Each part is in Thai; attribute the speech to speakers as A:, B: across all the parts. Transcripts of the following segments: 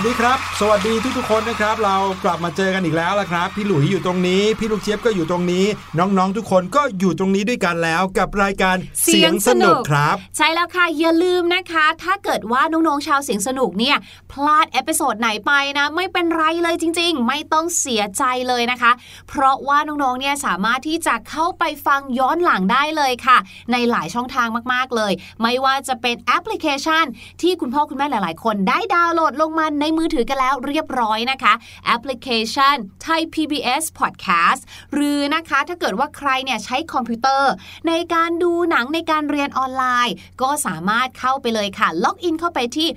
A: ส
B: วัสดีครับ สวัสดีทุกๆคนนะครับ เรากลับมาเจอกันอีกแล้วละครับ พี่หลุยอยู่ตรงนี้ พี่ลูกเชียบก็อยู่ตรงนี้ น้องๆทุกคนก็อยู่ตรงนี้ด้วยกันแล้วกับรายการเสียงสนุกครับ
C: ใช่แล้วค่ะอย่าลืมนะคะ ถ้าเกิดว่าน้องๆชาวเสียงสนุกเนี่ยพลาด episode ไหนไปนะ ไม่เป็นไรเลยจริง ๆ ไม่ต้องเสียใจเลยนะคะ เพราะว่าน้องๆเนี่ยสามารถที่จะเข้าไปฟังย้อนหลังได้เลยค่ะ ในหลายช่องทางมากๆเลย ไม่ว่าจะเป็นแอปพลิเคชัน ที่คุณพ่อคุณแม่หลายๆ คนได้ดาวน์โหลดลงมาในมือถือกันแล้วเรียบร้อยนะคะ แอปพลิเคชัน Thai PBS Podcast หรือนะคะถ้าเกิดว่าใครเนี่ยใช้คอมพิวเตอร์ ในการดูหนังในการเรียนออนไลน์ ก็สามารถเข้าไปเลยค่ะ ล็อกอินเข้าไปที่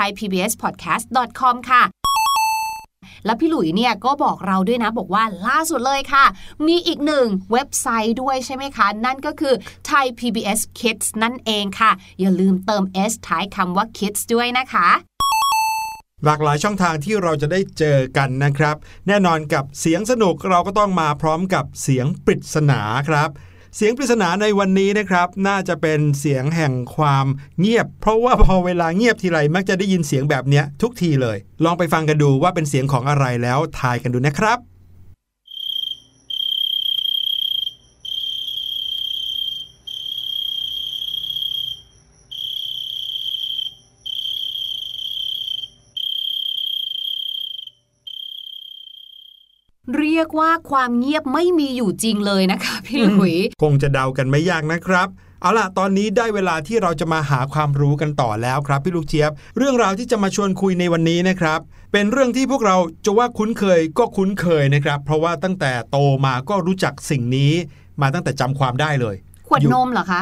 C: thaipbspodcast.com ค่ะแล้วพี่หลุยเนี่ยก็บอกเราด้วยนะบอกว่าล่าสุดเลยค่ะ มีอีกหนึ่งเว็บไซต์ด้วยใช่ไหมคะ นั่นก็คือ Thai PBS Kids นั่นเองค่ะ อย่าลืมเติม S ท้ายคำว่า Kids ด้วยนะคะ
B: หลากหลายช่องทางที่เราจะได้เจอกันนะครับ แน่นอนกับเสียงสนุกเราก็ต้องมาพร้อมกับเสียงปริศนาครับ เสียงปริศนาในวันนี้นะครับ น่าจะเป็นเสียงแห่งความเงียบ เพราะว่าพอเวลาเงียบทีไรมักจะได้ยินเสียงแบบเนี้ยทุกทีเลย ลองไปฟังกันดูว่าเป็นเสียงของอะไรแล้วทายกันดูนะครับ
C: เรี ยกว่าความเงียบไม่มีอยู่จริงเลยนะคะพี่หลุย
B: คงจะเดากันไม่ยากนะครับเอาล่ะ ตอนนี้ได้เวลาที่เราจะมาหาความรู้กันต่อแล้วครับพี่ลูกเจี๊ยบ เรื่องราวที่จะมาชวนคุยในวันนี้นะครับ เป็นเรื่องที่พวกเราจะว่าคุ้นเคยก็คุ้นเคยนะครับ เพราะว่าตั้งแต่โตมาก็รู้จักสิ่งนี้มาตั้งแต่จำความได้เลย
C: ขวดนมเหรอคะ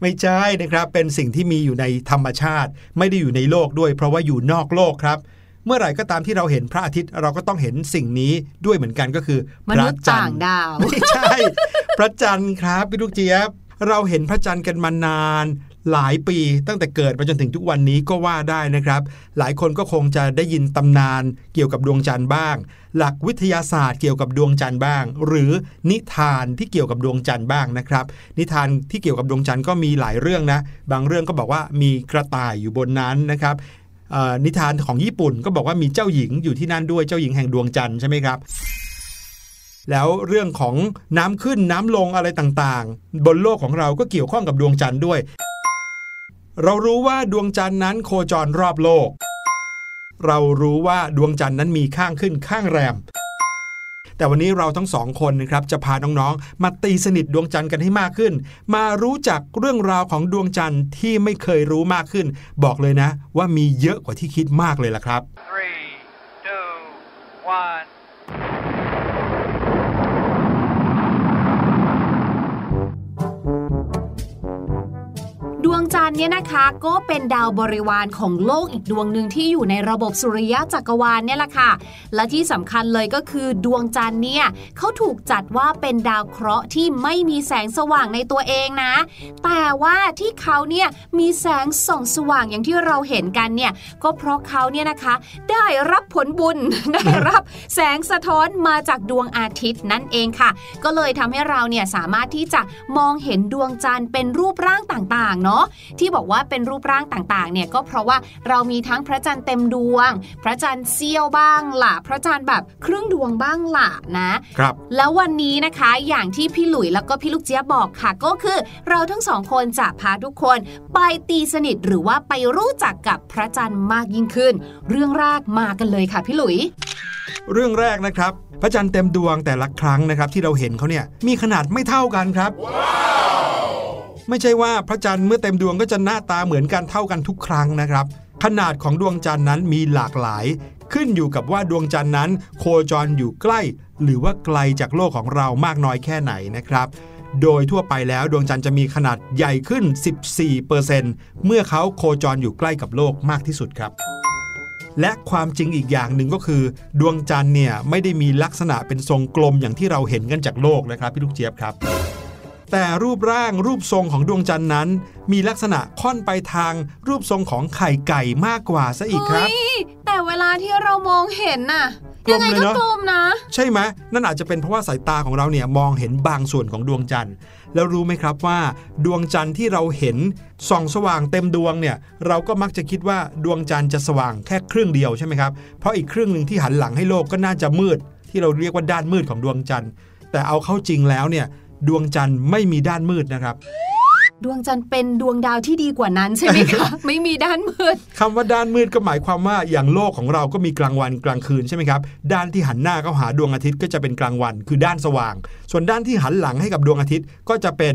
B: ไม่ใช่นะครับ เป็นสิ่งที่มีอยู่ในธรรมชาติ ไม่ได้อยู่ในโลกด้วย เพราะว่าอยู่นอกโลกครับ เมื่อไหร่ก็ตามที่เราเห็นพระอาทิตย์เราก็ต้องเห็นสิ่งนี้ด้วยเหมือนกันก็คือ
C: ม
B: พ
C: นุ
B: ระ
C: ษย์
B: จั
C: ต่านง
B: ทร์
C: ดาว
B: ไม่ใช่ พระจันทร์ครับพี่ลูกเจี๊ยบ เราเห็นพระจันทร์กันมานานหลายปีตั้งแต่เกิดมาจนถึงทุกวันนี้ก็ว่าได้นะครับ หลายคนก็คงจะได้ยินตำนานเกี่ยวกับดวงจันทร์บ้าง หลักวิทยาศาสตร์เกี่ยวกับดวงจันทร์บ้าง หรือนิทานที่เกี่ยวกับดวงจันทร์บ้างนะครับ นิทานที่เกี่ยวกับดวงจันทร์ก็มีหลายเรื่องนะ บางเรื่องก็บอกว่ามีกระต่ายอยู่บนนั้นนะครับเอ่อ นิทานของญี่ปุ่นก็บอกว่ามีเจ้าหญิงอยู่ที่นั่นด้วยเจ้าหญิงแห่งดวงจันทร์ใช่ไหมครับแล้วเรื่องของน้ำขึ้นน้ำลงอะไรต่างๆ บนโลกของเราก็เกี่ยวข้องกับดวงจันทร์ด้วย เรารู้ว่าดวงจันทร์นั้นโคจรรอบโลก เรารู้ว่าดวงจันทร์นั้นมีข้างขึ้นข้างแรม แต่วันนี้เราทั้งสองคนนะครับจะพาน้องๆ มาตีสนิทดวงจันทร์กันให้มากขึ้น มารู้จักเรื่องราวของดวงจันทร์ที่ไม่เคยรู้มากขึ้น บอกเลยนะ ว่ามีเยอะกว่าที่คิดมากเลยล่ะครับ
D: Three, two, one.
C: วงจันทร์เนี่ยนะคะก็เป็นดาวบริวารของโลกอีกดวงหนึ่งที่อยู่ในระบบสุริยะจักรวาลเนี่ยแหละค่ะ และที่สำคัญเลยก็คือดวงจันทร์เนี่ยเขาถูกจัดว่าเป็นดาวเคราะห์ที่ไม่มีแสงสว่างในตัวเองนะ แต่ว่าที่เขาเนี่ยมีแสงส่องสว่างอย่างที่เราเห็นกันเนี่ยก็เพราะเขาเนี่ยนะคะ ได้รับผลบุญได้รับแสงสะท้อนมาจากดวงอาทิตย์นั่นเองค่ะ ก็เลยทำให้เราเนี่ยสามารถที่จะมองเห็นดวงจันทร์เป็นรูปร่างต่างๆเนาะที่บอกว่าเป็นรูปร่างต่างๆ เนี่ยก็เพราะว่าเรามีทั้งพระจันทร์เต็มดวง พระจันทร์เสี้ยวบ้างล่ะ พระจันทร์แบบครึ่งดวงบ้างล่ะนะ
B: ครับ
C: แล้ววันนี้นะคะอย่างที่พี่หลุยแล้วก็พี่ลูกเจี๊ยบบอกค่ะ ก็คือเราทั้งสองคนจะพาทุกคนไปตีสนิทหรือว่าไปรู้จักกับพระจันทร์มากยิ่งขึ้น เรื่องแรกมากันเลยค่ะพี่หลุย
B: เรื่องแรกนะครับ พระจันทร์เต็มดวงแต่ละครั้งนะครับที่เราเห็นเขาเนี่ยมีขนาดไม่เท่ากันครับ ไม่ใช่ว่าพระจันทร์เมื่อเต็มดวงก็จะหน้าตาเหมือนกันเท่ากันทุกครั้งนะครับ ขนาดของดวงจันทร์นั้นมีหลากหลาย ขึ้นอยู่กับว่าดวงจันทร์นั้น โคจรอยู่ใกล้ หรือว่าไกลจากโลกของเรามากน้อยแค่ไหนนะครับ โดยทั่วไปแล้วดวงจันทร์จะมีขนาดใหญ่ขึ้น 14%เมื่อเขาโคจรอยู่ใกล้กับโลกมากที่สุดครับและความจริงอีกอย่างหนึ่งก็คือ ดวงจันทร์เนี่ยไม่ได้มีลักษณะเป็นทรงกลมอย่างที่เราเห็นกันจากโลกนะครับพี่ลูกเจี๊ยบครับ แต่รูปร่างรูปทรงของดวงจันทร์นั้น มีลักษณะค่อนไปทางรูปทรงของไข่ไก่มากกว่าซะอีกครับ
C: เฮ้ยแต่เวลาที่เรามองเห็นน่ะ
B: กล
C: ยั
B: ม
C: ไง
B: เลย
C: ก็
B: เนอะ
C: กลมนะ
B: ใช่ไหมนั่นอาจจะเป็นเพราะว่าสายตาของเราเนี่ยมองเห็นบางส่วนของดวงจันทร์ แล้วรู้ไหมครับว่า ดวงจันทร์ที่เราเห็นส่องสว่างเต็มดวงเนี่ย เราก็มักจะคิดว่าดวงจันทร์จะสว่างแค่ครึ่งเดียวใช่ไหมครับ เพราะอีกครึ่งหนึ่งที่หันหลังให้โลกก็น่าจะมืด ที่เราเรียกว่าด้านมืดของดวงจันทร์ แต่เอาเข้าจริงแล้วเนี่ย ดวงจันทร์ไม่มีด้านมืดนะครับ
C: ดวงจันทร์เป็นดวงดาวที่ดีกว่านั้นใช่ไหมคะ ไม่มีด้านมืด
B: คำว่าด้านมืดก็หมายความว่าอย่างโลกของเราก็มีกลางวันกลางคืนใช่ไหมครับ ด้านที่หันหน้าเข้าหาดวงอาทิตย์ก็จะเป็นกลางวัน คือด้านสว่าง ส่วนด้านที่หันหลังให้กับดวงอาทิตย์ก็จะเป็น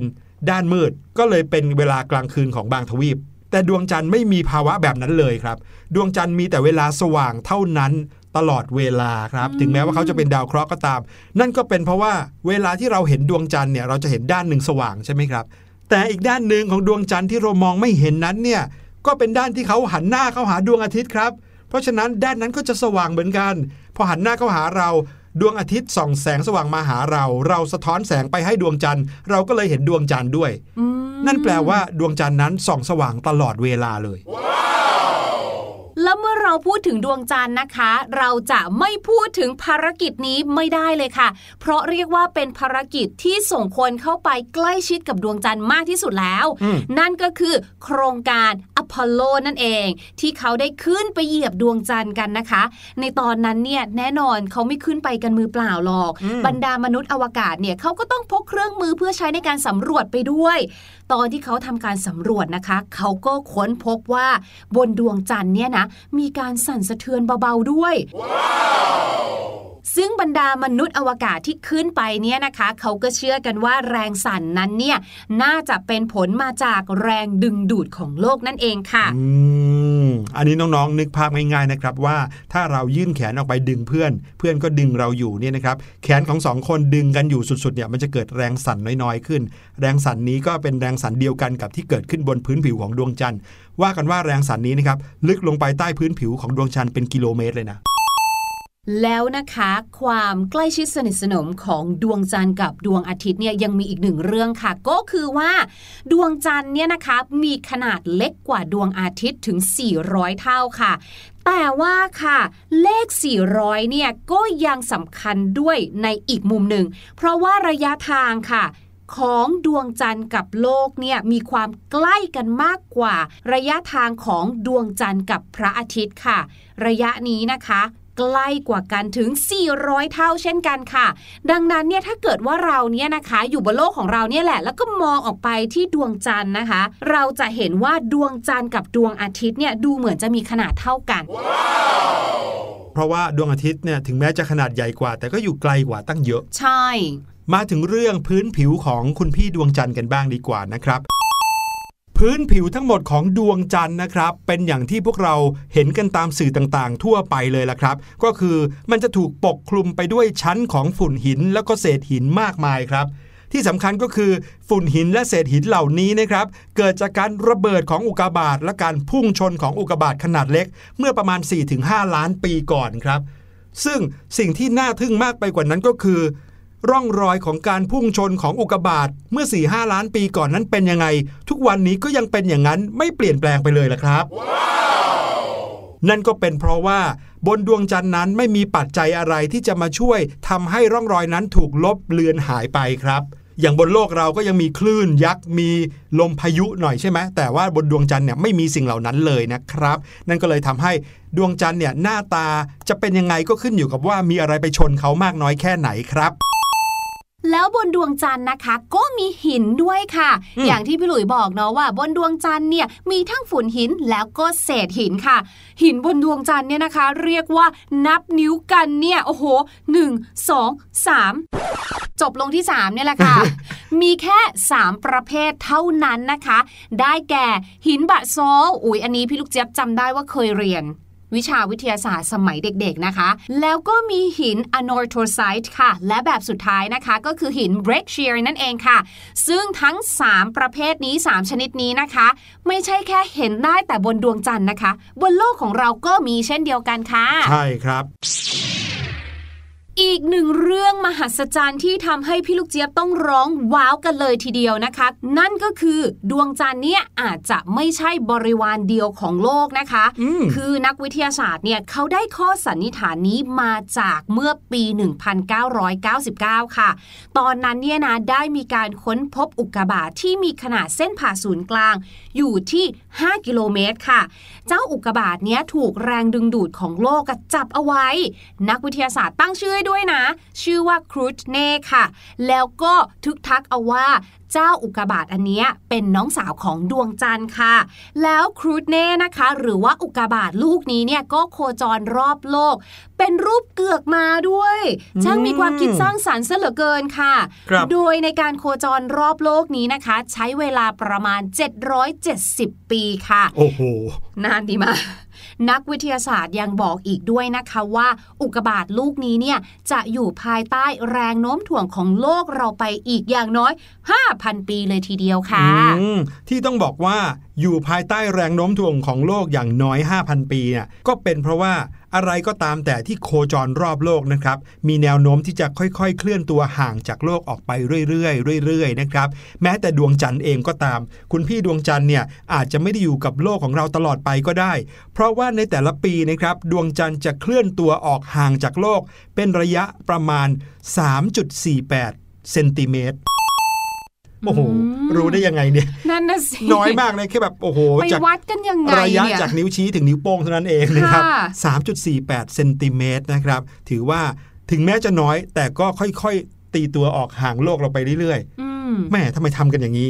B: ด้านมืด ก็เลยเป็นเวลากลางคืนของบางทวีปแต่ดวงจันทร์ไม่มีภาวะแบบนั้นเลยครับ ดวงจันทร์มีแต่เวลาสว่างเท่านั้น ตลอดเวลาครับ ถึงแม้ว่าเขาจะเป็นดาวเคราะห์ก็ตาม นั่นก็เป็นเพราะว่าเวลาที่เราเห็นดวงจันทร์เนี่ยเราจะเห็นด้านหนึ่งสว่างใช่ไหมครับ แต่อีกด้านหนึ่งของดวงจันทร์ที่เรามองไม่เห็นนั้นเนี่ยก็เป็นด้านที่เขาหันหน้าเข้าหาดวงอาทิตย์ครับ เพราะฉะนั้นด้านนั้นก็จะสว่างเหมือนกัน พอหันหน้าเข้าหาเราดวงอาทิตย์ส่องแสงสว่างมาหาเรา เราสะท้อนแสงไปให้ดวงจันทร์เราก็เลยเห็นดวงจันทร์ด้วย
C: อืม
B: นั่นแปลว่าดวงจันทร์นั้นส่องสว่างตลอดเวลาเลย
C: แล้วเมื่อเราพูดถึงดวงจันทร์นะคะ เราจะไม่พูดถึงภารกิจนี้ไม่ได้เลยค่ะ เพราะเรียกว่าเป็นภารกิจที่ส่งคนเข้าไปใกล้ชิดกับดวงจันทร์มากที่สุดแล้ว
B: อืม
C: นั่นก็คือโครงการอพอลโลนั่นเอง ที่เขาได้ขึ้นไปเหยียบดวงจันทร์กันนะคะ ในตอนนั้นเนี่ยแน่นอนเขาไม่ขึ้นไปกันมือเปล่าหรอก บรรดามนุษย์อวกาศเนี่ยเขาก็ต้องพกเครื่องมือเพื่อใช้ในการสำรวจไปด้วย ตอนที่เขาทำการสำรวจนะคะ เขาก็ค้นพบว่าบนดวงจันทร์เนี่ยนะมีการสั่นสะเทือนเบาๆด้วยซึ่งบรรดามนุษย์อวกาศที่ขึ้นไปเนี่ยนะคะ เขาก็เชื่อกันว่าแรงสั่นนั้นเนี่ย น่าจะเป็นผลมาจากแรงดึงดูดของโลกนั่นเองค่ะ
B: mm. อันนี้น้องๆ นึกภาพง่ายๆนะครับว่าถ้าเรายื่นแขนออกไปดึงเพื่อน เพื่อนก็ดึงเราอยู่เนี่ยนะครับแขนของสองคนดึงกันอยู่สุดๆเนี่ยมันจะเกิดแรงสั่นน้อยๆขึ้น แรงสั่นนี้ก็เป็นแรงสั่นเดียวกันกับที่เกิดขึ้นบนพื้นผิวของดวงจันทร์ว่ากันว่าแรงสั่นนี้นะครับลึกลงไปใต้พื้นผิวของดวงจันทร์เป็นกิโลเมตรเลยนะ
C: แล้วนะคะ ความใกล้ชิดสนิทสนมของดวงจันทร์กับดวงอาทิตย์เนี่ยยังมีอีกหนึ่งเรื่องค่ะ ก็คือว่า ดวงจันทร์เนี่ยนะคะมีขนาดเล็กกว่าดวงอาทิตย์ถึง 400 เท่าค่ะ แต่ว่าค่ะ เลข 400 เนี่ยก็ยังสำคัญด้วยในอีกมุมหนึ่ง เพราะว่าระยะทางค่ะของดวงจันทร์กับโลกเนี่ยมีความใกล้กันมากกว่า ระยะทางของดวงจันทร์กับพระอาทิตย์ค่ะ ระยะนี้นะคะ ใกล้กว่ากันถึง 400 เท่าเช่นกันค่ะ ดังนั้นเนี่ยถ้าเกิดว่าเราเนี่ยนะคะอยู่บนโลกของเราเนี่ยแหละ แล้วก็มองออกไปที่ดวงจันทร์นะคะ เราจะเห็นว่าดวงจันทร์กับดวงอาทิตย์เนี่ยดูเหมือนจะมีขนาดเท่ากัน
B: เพราะว่าดวงอาทิตย์เนี่ยถึงแม้จะขนาดใหญ่กว่า แต่ก็อยู่ไกลกว่าตั้งเยอะ
C: ใช่
B: มาถึงเรื่องพื้นผิวของคุณพี่ดวงจันทร์กันบ้างดีกว่านะครับ พื้นผิวทั้งหมดของดวงจันทร์นะครับ เป็นอย่างที่พวกเราเห็นกันตามสื่อต่างๆ ทั่วไปเลยละครับ ก็คือมันจะถูกปกคลุมไปด้วยชั้นของฝุ่นหิน แล้วก็เศษหินมากมายครับ ที่สำคัญก็คือฝุ่นหินและเศษหินเหล่านี้นะครับ เกิดจากการระเบิดของอุกกาบาตและการพุ่งชนของอุกกาบาตขนาดเล็ก เมื่อประมาณ 4-5 ล้านปีก่อนครับ ซึ่งสิ่งที่น่าทึ่งมากไปกว่านั้นก็คือร่องรอยของการพุ่งชนของอุกกาบาตเมื่อ 4-5 ล้านปีก่อนนั้นเป็นยังไง วันนี้ก็ยังเป็นอย่างนั้นไม่เปลี่ยนแปลงไปเลยละครับ นั่นก็เป็นเพราะว่าบนดวงจันทร์นั้นไม่มีปัจจัยอะไรที่จะมาช่วยทำให้ร่องรอยนั้นถูกลบเลือนหายไปครับอย่างบนโลกเราก็ยังมีคลื่นยักษ์มีลมพายุหน่อยใช่ไหมแต่ว่าบนดวงจันทร์เนี่ยไม่มีสิ่งเหล่านั้นเลยนะครับ นั่นก็เลยทำให้ดวงจันทร์เนี่ยหน้าตาจะเป็นยังไงก็ขึ้นอยู่กับว่ามีอะไรไปชนเขามากน้อยแค่ไหนครับ
C: แล้วบนดวงจันทร์นะคะ ก็มีหินด้วยค่ะ
B: อืม
C: อย่างที่พี่หลุยบอกเนาะว่า บนดวงจันทร์เนี่ยมีทั้งฝุ่นหินแล้วก็เศษหินค่ะ หินบนดวงจันทร์เนี่ยนะคะ เรียกว่านับนิ้วกันเนี่ยโอ้โหหนึ่งสองสามจบลงที่3เนี่ยแหละค่ะ มีแค่ 3 ประเภทเท่านั้นนะคะ ได้แก่หินบะโซลอุ๊ยอันนี้พี่ลูกเจี๊ยบจำได้ว่าเคยเรียน วิชาวิทยาศาสตร์สมัยเด็กๆนะคะ แล้วก็มีหิน anorthosite ค่ะ และแบบสุดท้ายนะคะก็คือหิน b r e a k s h e a r นั่นเองค่ะ ซึ่งทั้ง 3 ประเภทนี้ 3 ชนิดนี้นะคะ ไม่ใช่แค่เห็นได้แต่บนดวงจันทร์นะคะ บนโลกของเราก็มีเช่นเดียวกันค่ะ
B: ใช่ครับ
C: อีกหนึ่งเรื่องมหัศจรรย์ที่ทำให้พี่ลูกเจี๊ยบต้องร้องว้าวกันเลยทีเดียวนะคะ นั่นก็คือดวงจันทร์เนี่ยอาจจะไม่ใช่บริวารเดียวของโลกนะคะ
B: อืม
C: คือนักวิทยาศาสตร์เนี่ยเขาได้ข้อสันนิษฐานนี้มาจากเมื่อปี 1999 ค่ะ ตอนนั้นเนี่ยนะได้มีการค้นพบอุกกาบาตที่มีขนาดเส้นผ่าศูนย์กลาง อยู่ที่ 5 กิโลเมตรค่ะ เจ้าอุกกาบาตเนี้ยถูกแรงดึงดูดของโลกอะจับเอาไว้ นักวิทยาศาสตร์ตั้งชื่อให้ด้วยนะ ชื่อว่าครูตเน่ค่ะ แล้วก็ทึกทักเอาว่าเจ้าอุกกาบาตอันเนี้ยเป็นน้องสาวของดวงจันทร์ค่ะ แล้วครูตเน่นะคะ หรือว่าอุกกาบาตลูกนี้เนี่ยก็โคจรรอบโลก เป็นรูปเกือกมาด้วย ช่างมีความคิดสร้างสรรค์ซะเหลือเกินค่ะ
B: ครับ
C: โดยในการโคจรรอบโลกนี้นะคะ ใช้เวลาประมาณ 770 ปีค่ะ
B: โอ้โห
C: นานดีมาก นักวิทยาศาสตร์ยังบอกอีกด้วยนะคะว่า อุกกาบาตลูกนี้เนี่ยจะอยู่ภายใต้แรงโน้มถ่วงของโลกเราไปอีกอย่างน้อย 5,000 ปีเลยทีเดียวค่ะ
B: ที่ต้องบอกว่าอยู่ภายใต้แรงโน้มถ่วงของโลกอย่างน้อย 5,000 ปีเนี่ยก็เป็นเพราะว่า อะไรก็ตามแต่ที่โคจรรอบโลกนะครับ มีแนวโน้มที่จะค่อยๆ เคลื่อนตัวห่างจากโลกออกไปเรื่อยๆเรื่อยๆนะครับ แม้แต่ดวงจันทร์เองก็ตาม คุณพี่ดวงจันทร์เนี่ยอาจจะไม่ได้อยู่กับโลกของเราตลอดไปก็ได้ เพราะว่าในแต่ละปีนะครับดวงจันทร์จะเคลื่อนตัวออกห่างจากโลก เป็นระยะประมาณ 3.48 เซนติเมตร โอ้โห
C: อืม
B: รู้ได้ยังไงเนี่ย
C: นั่นน่ะสิ
B: น้อยมากเลยแค่แบบโอ้โห
C: ไป
B: จาก
C: วัดกันยังไง
B: ระยะ
C: เนี่ย
B: จากนิ้วชี้ถึงนิ้วโป้งเท่านั้นเองนะครับ
C: ค่ะ
B: 3.48เซนติเมตรนะครับ ถือว่าถึงแม้จะน้อย แต่ก็ค่อยๆ ตีตัวออกห่างโลกเราไปเรื่อย
C: อืม
B: ๆแม่ทำไมทำกันอย่างนี้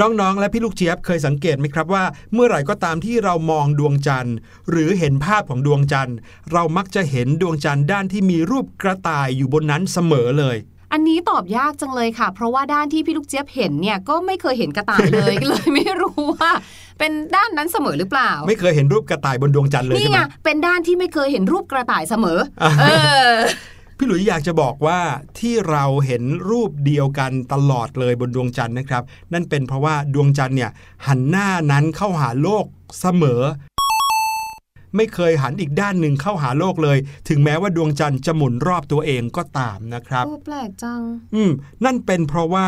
B: น้อง ๆ และพี่ลูกเจี๊ยบเคยสังเกตไหมครับว่า เมื่อไหร่ก็ตามที่เรามองดวงจันทร์ หรือเห็นภาพของดวงจันทร์ เรามักจะเห็นดวงจันทร์ด้านที่มีรูปกระต่ายอยู่บนนั้นเสมอเลย
C: อันนี้ตอบยากจังเลยค่ะ เพราะว่าด้านที่พี่ลูกเจี๊ยบเห็นเนี่ยก็ไม่เคยเห็นกระต่ายเลยเลยไม่รู้ว่า เป็นด้านนั้นเสมอหรือเปล่า
B: ไม่เคยเห็นรูปกระต่ายบนดวงจันทร์เลย
C: นี่
B: ใช่ไห
C: ไง
B: ม
C: เป็นด้านที่ไม่เคยเห็นรูปกระต่ายเสมอ
B: อ่า
C: เออ
B: พี่หลุยส์อยากจะบอกว่าที่เราเห็นรูปเดียวกันตลอดเลยบนดวงจันทร์นะครับ นั่นเป็นเพราะว่าดวงจันทร์เนี่ยหันหน้านั้นเข้าหาโลกเสมอ ไม่เคยหันอีกด้านหนึ่งเข้าหาโลกเลย ถึงแม้ว่าดวงจันทร์จะหมุนรอบตัวเองก็ตามนะครับ
C: โอ้แปลกจัง
B: อืม นั่นเป็นเพราะว่า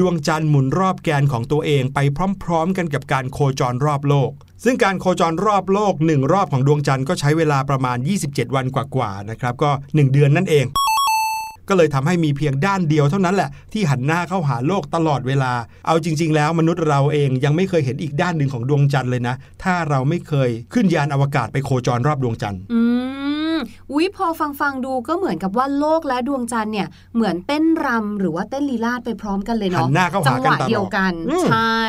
B: ดวงจันทร์หมุนรอบแกนของตัวเองไปพร้อม ๆ กันกับการโคจรรอบโลก ซึ่งการโคจรรอบโลกหนึ่งรอบของดวงจันทร์ก็ใช้เวลาประมาณ 27 วันกว่าๆนะครับ ก็ 1 เดือนนั่นเอง ก็เลยทำให้มีเพียงด้านเดียวเท่านั้นแหละที่หันหน้าเข้าหาโลกตลอดเวลา เอาจริง ๆ แล้วมนุษย์เราเองยังไม่เคยเห็นอีกด้านหนึ่งของดวงจันทร์เลยนะ ถ้าเราไม่เคยขึ้นยานอวกาศไปโคจรรอบดวงจันทร์
C: อืมวิพอฟังฟังๆดูก็เหมือนกับว่าโลกและดวงจันทร์เนี่ยเหมือนเต้นรำหรือว่าเต้นลีลาดไปพร้อมกันเลย
B: หั
C: เนาะ
B: นหน้าเข้า
C: จั
B: หา
C: ห
B: กัน
C: วะ
B: ตลอด
C: เดียวกัน
B: อืม
C: ใช่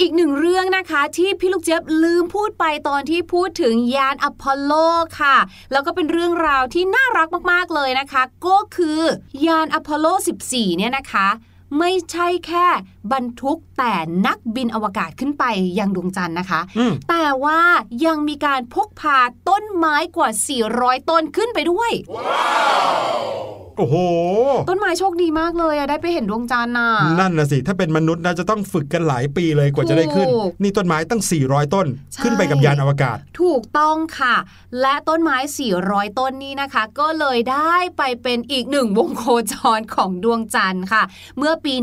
C: อีกหนึ่งเรื่องนะคะที่พี่ลูกเจี๊ยบลืมพูดไปตอนที่พูดถึงยานอพอลโลค่ะ แล้วก็เป็นเรื่องราวที่น่ารักมากๆเลยนะคะ ก็คือยานอพอลโล 14 เนี่ยนะคะ ไม่ใช่แค่บรรทุกแต่นักบินอวกาศขึ้นไปยังดวงจันทร์นะคะ
B: อืม
C: แต่ว่ายังมีการพกพาต้นไม้กว่า 400 ต้นขึ้นไปด้วย
B: โอ้โห
C: ต้นไม้โชคดีมากเลยอะได้ไปเห็นดวงจันทร์น่ะ
B: นั่นนะสิ ถ้าเป็นมนุษย์น่าจะต้องฝึกกันหลายปีเลยกว่าจะได้ขึ้น
C: ถูก
B: นี่ต้นไม้ตั้ง 400 ต้น
C: ใช่
B: ขึ้นไปกับยานอวกาศ
C: ถูกต้องค่ะ และต้นไม้ 400 ต้นนี้นะคะ ก็เลยได้ไปเป็นอีกหนึ่งวงโคจรของดวงจันทร์ค่ะ เมื่อปี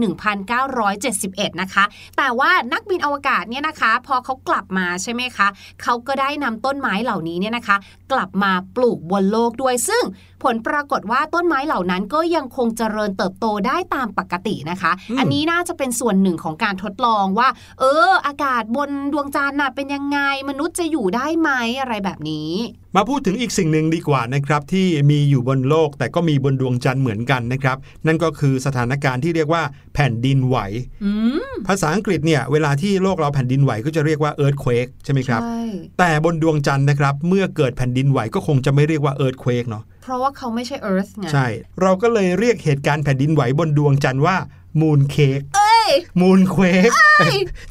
C: 1971 นะคะ แต่ว่านักบินอวกาศเนี่ยนะคะ พอเขากลับมาใช่ไหมคะเขาก็ได้นำต้นไม้เหล่านี้เนี่ยนะคะ กลับมาปลูกบนโลกด้วยซึ่ง ผลปรากฏว่าต้นไม้เหล่านั้นก็ยังคงเจริญเติบโตได้ตามปกตินะคะ
B: อืม
C: อันนี้น่าจะเป็นส่วนหนึ่งของการทดลองว่า เออ อากาศบนดวงจันทร์น่ะเป็นยังไง มนุษย์จะอยู่ได้ไหมอะไรแบบนี้
B: มาพูดถึงอีกสิ่งหนึ่งดีกว่านะครับที่มีอยู่บนโลกแต่ก็มีบนดวงจันทร์เหมือนกันนะครับ นั่นก็คือสถานการณ์ที่เรียกว่าแผ่นดินไหว
C: อืม
B: ภาษาอังกฤษเนี่ยเวลาที่โลกเราแผ่นดินไหวก็จะเรียกว่า earthquake ใช่ไหมครับ
C: ใช่
B: แต่บนดวงจันทร์นะครับ เมื่อเกิดแผ่นดินไหวก็คงจะไม่เรียกว่า earthquake เนาะ
C: เพราะว่าเขาไม่ใช่ Earth ไง
B: ใช่ เราก็เลยเรียกเหตุการณ์แผ่นดินไหวบนดวงจันทร์ว่า mooncake
C: เอ้ย
B: moonquake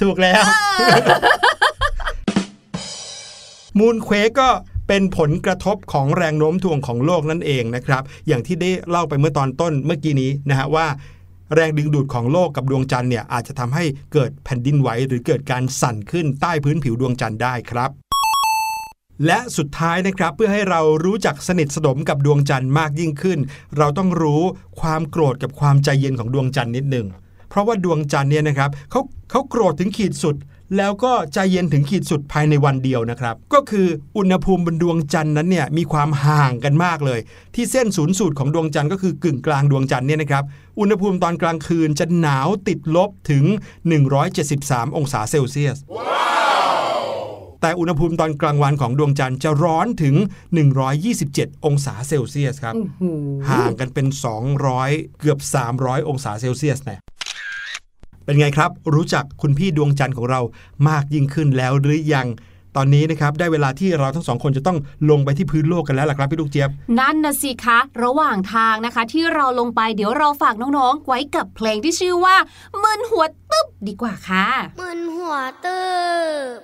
B: ถูกแล้ว moonquake ก็เป็นผลกระทบของแรงโน้มถ่วงของโลกนั่นเองนะครับ อย่างที่ได้เล่าไปเมื่อตอนต้นเมื่อกี้นี้นะฮะว่า แรงดึงดูดของโลกกับดวงจันทร์เนี่ยอาจจะทำให้เกิดแผ่นดินไหวหรือเกิดการสั่นขึ้นใต้พื้นผิวดวงจันทร์ได้ครับ และสุดท้ายนะครับเพื่อให้เรารู้จักสนิทสนมกับดวงจันทร์มากยิ่งขึ้น เราต้องรู้ความโกรธกับความใจเย็นของดวงจันทร์นิดหนึ่งเพราะว่าดวงจันทร์เนี่ยนะครับเขาเขาโกรธถึงขีดสุด แล้วก็ใจเย็นถึงขีดสุดภายในวันเดียวนะครับ ก็คืออุณหภูมิบนดวงจันทร์นั้นเนี่ยมีความห่างกันมากเลย ที่เส้นศูนย์สูตรของดวงจันทร์ก็คือกึ่งกลางดวงจันทร์เนี่ยนะครับอุณหภูมิตอนกลางคืนจะหนาวติดลบถึง 173 องศาเซลเซียส แต่อุณหภูมิตอนกลางวันของดวงจันทร์จะร้อนถึง 127 องศาเซลเซียสครับ ห่างกันเป็น 200 เกือบ 300 องศาเซลเซียสนะเป็นไงครับ รู้จักคุณพี่ดวงจันทร์ของเรามากยิ่งขึ้นแล้วหรือยังตอนนี้นะครับได้เวลาที่เราทั้งสองคนจะต้องลงไปที่พื้นโลกกันแล้วล่ะครับพี่ลูกเจี๊ยบ
C: นั่นนะสิคะ ระหว่างทางนะคะ ที่เราลงไปเดี๋ยวเราฝากน้องๆ ไว้กับเพลงที่ชื่
E: อว่ามึนหัวตึ๊บดีกว่าค่ะมึนหัวตืบ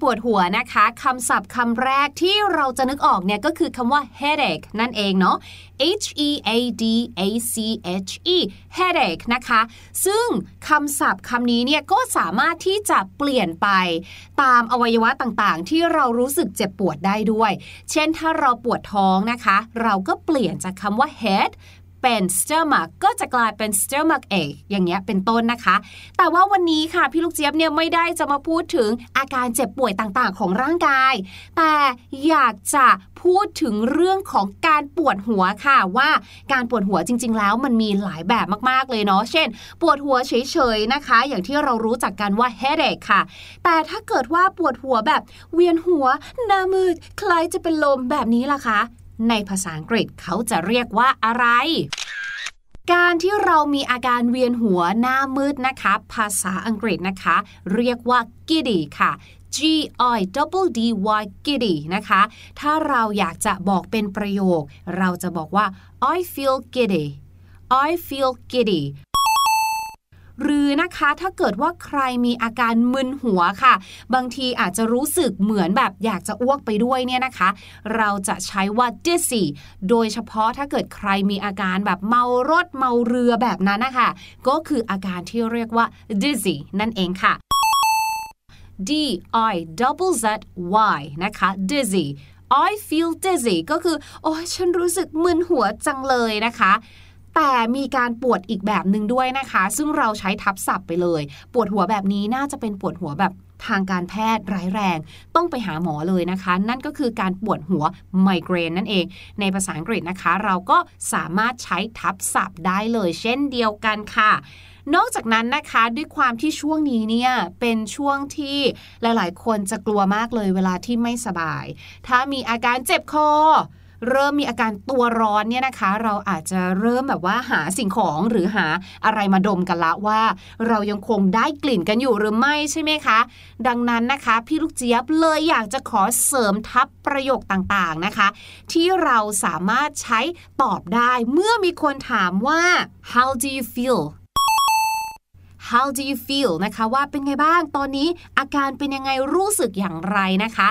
C: ปวดหัวนะคะคำศัพท์คำแรกที่เราจะนึกออกเนี่ยก็คือคำว่า headache นั่นเองเนาะ H E A D A C H E headache นะคะ ซึ่งคำศัพท์คำนี้เนี่ยก็สามารถที่จะเปลี่ยนไป ตามอวัยวะต่างๆ ที่เรารู้สึกเจ็บปวดได้ด้วย เช่นถ้าเราปวดท้องนะคะ เราก็เปลี่ยนจากคำว่า head เป็น stomach ก็จะกลายเป็น stomach ache อย่างเงี้ยเป็นต้นนะคะ แต่ว่าวันนี้ค่ะพี่ลูกเจี๊ยบเนี่ยไม่ได้จะมาพูดถึงอาการเจ็บป่วยต่างๆ ของร่างกาย แต่อยากจะพูดถึงเรื่องของการปวดหัวค่ะว่าการปวดหัวจริง ๆ แล้วมันมีหลายแบบมากๆเลยเนาะเช่น ปวดหัวเฉยๆนะคะ อย่างที่เรารู้จักกันว่า headache ค่ะ แต่ถ้าเกิดว่าปวดหัวแบบเวียนหัวหน้ามืดคล้ายจะเป็นลมแบบนี้ล่ะคะ ในภาษาอังกฤษเขาจะเรียกว่าอะไร การที่เรามีอาการเวียนหัวหน้ามืดนะคะ ภาษาอังกฤษนะคะ เรียกว่า giddy ค่ะ G I double D Y giddy นะคะ ถ้าเราอยากจะบอกเป็นประโยค เราจะบอกว่า I feel giddy I feel giddy หรือนะคะถ้าเกิดว่าใครมีอาการมึนหัวค่ะ บางทีอาจจะรู้สึกเหมือนแบบอยากจะอ้วกไปด้วยเนี่ยนะคะ เราจะใช้ว่า dizzy โดยเฉพาะถ้าเกิดใครมีอาการแบบเมารถเมาเรือแบบนั้นนะคะ ก็คืออาการที่เรียกว่า dizzy นั่นเองค่ะ D I double Z Y นะคะ dizzy I feel dizzy ก็คือ โอ้ยฉันรู้สึกมึนหัวจังเลยนะคะ แต่มีการปวดอีกแบบหนึ่งด้วยนะคะ ซึ่งเราใช้ทับศัพท์ไปเลย ปวดหัวแบบนี้น่าจะเป็นปวดหัวแบบทางการแพทย์ร้ายแรง ต้องไปหาหมอเลยนะคะ นั่นก็คือการปวดหัวไมเกรนนั่นเอง ในภาษาอังกฤษนะคะ เราก็สามารถใช้ทับศัพท์ได้เลย เช่นเดียวกันค่ะนอกจากนั้นนะคะด้วยความที่ช่วงนี้เนี่ยเป็นช่วงที่หลาย ๆ คนจะกลัวมากเลยเวลาที่ไม่สบาย ถ้ามีอาการเจ็บคอ เริ่มมีอาการตัวร้อนเนี่ยนะคะ เราอาจจะเริ่มแบบว่าหาสิ่งของหรือหาอะไรมาดมกันละว่า เรายังคงได้กลิ่นกันอยู่หรือไม่ใช่ไหมคะ ดังนั้นนะคะ พี่ลูกเจี๊ยบเลยอยากจะขอเสริมทับประโยคต่างๆนะคะ ที่เราสามารถใช้ตอบได้เมื่อมีคนถามว่า how do you feel How do you feel นะคะว่าเป็นไงบ้างตอนนี้อาการเป็นยังไงรู้สึกอย่างไรนะคะ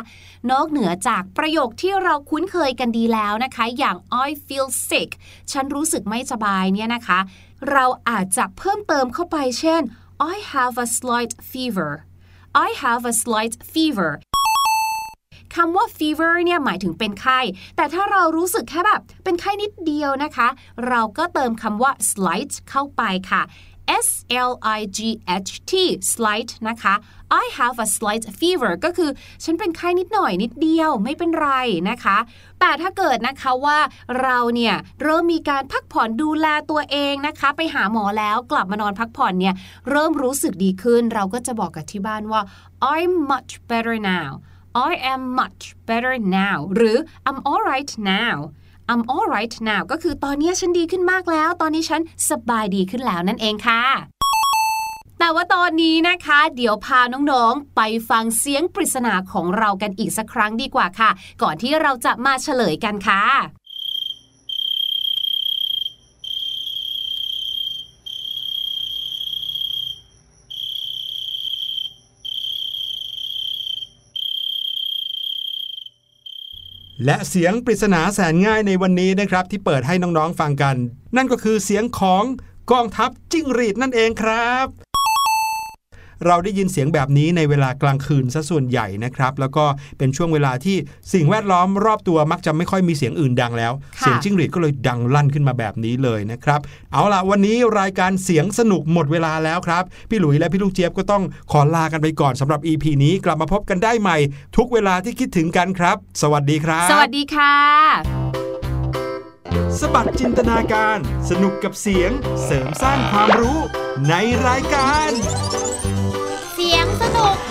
C: นอกเหนือจากประโยคที่เราคุ้นเคยกันดีแล้วนะคะ อย่าง I feel sick ฉันรู้สึกไม่สบายเนี่ยนะคะ เราอาจจะเพิ่มเติมเข้าไปเช่น I have a slight fever I have a slight fever คำว่า fever เนี่ยหมายถึงเป็นไข้ แต่ถ้าเรารู้สึกแค่แบบเป็นไข้นิดเดียวนะคะ เราก็เติมคำว่า slight เข้าไปค่ะ S L I G H T slight นะคะ I have a slight fever ก็คือฉันเป็นไข้นิดหน่อยนิดเดียวไม่เป็นไรนะคะ แต่ถ้าเกิดนะคะว่าเราเนี่ยเริ่มมีการพักผ่อนดูแลตัวเองนะคะ ไปหาหมอแล้วกลับมานอนพักผ่อนเนี่ยเริ่มรู้สึกดีขึ้น เราก็จะบอกกับที่บ้านว่า I'm much better now I am much better now หรือ I'm alright now I'm alright now ก็คือตอนนี้ฉันดีขึ้นมากแล้ว ตอนนี้ฉันสบายดีขึ้นแล้วนั่นเองค่ะแต่ว่าตอนนี้นะคะ เดี๋ยวพาน้องๆ ไปฟังเสียงปริศนาของเรากันอีกสักครั้งดีกว่าค่ะ ก่อนที่เราจะมาเฉลยกันค่ะ
B: และเสียงปริศนาแสนง่ายในวันนี้นะครับ ที่เปิดให้น้องๆฟังกัน นั่นก็คือเสียงของกองทัพจิ้งหรีดนั่นเองครับ เราได้ยินเสียงแบบนี้ในเวลากลางคืนซะส่วนใหญ่นะครับ แล้วก็เป็นช่วงเวลาที่สิ่งแวดล้อมรอบตัวมักจะไม่ค่อยมีเสียงอื่นดังแล้ว
C: ค่ะ
B: เสียงจิ้งหรีดก็เลยดังลั่นขึ้นมาแบบนี้เลยนะครับ เอาล่ะวันนี้รายการเสียงสนุกหมดเวลาแล้วครับ พี่หลุยและพี่ลูกเจี๊ยบก็ต้องขอลากันไปก่อนสำหรับ EP นี้กลับมาพบกันได้ใหม่ ทุกเวลาที่คิดถึงกันครับ สวัสดีครับ
C: สวัสดีค่ะ
B: สบัดจินตนาการ สนุกกับเสียง เสริมสร้างความรู้ในรายการ
E: Oh!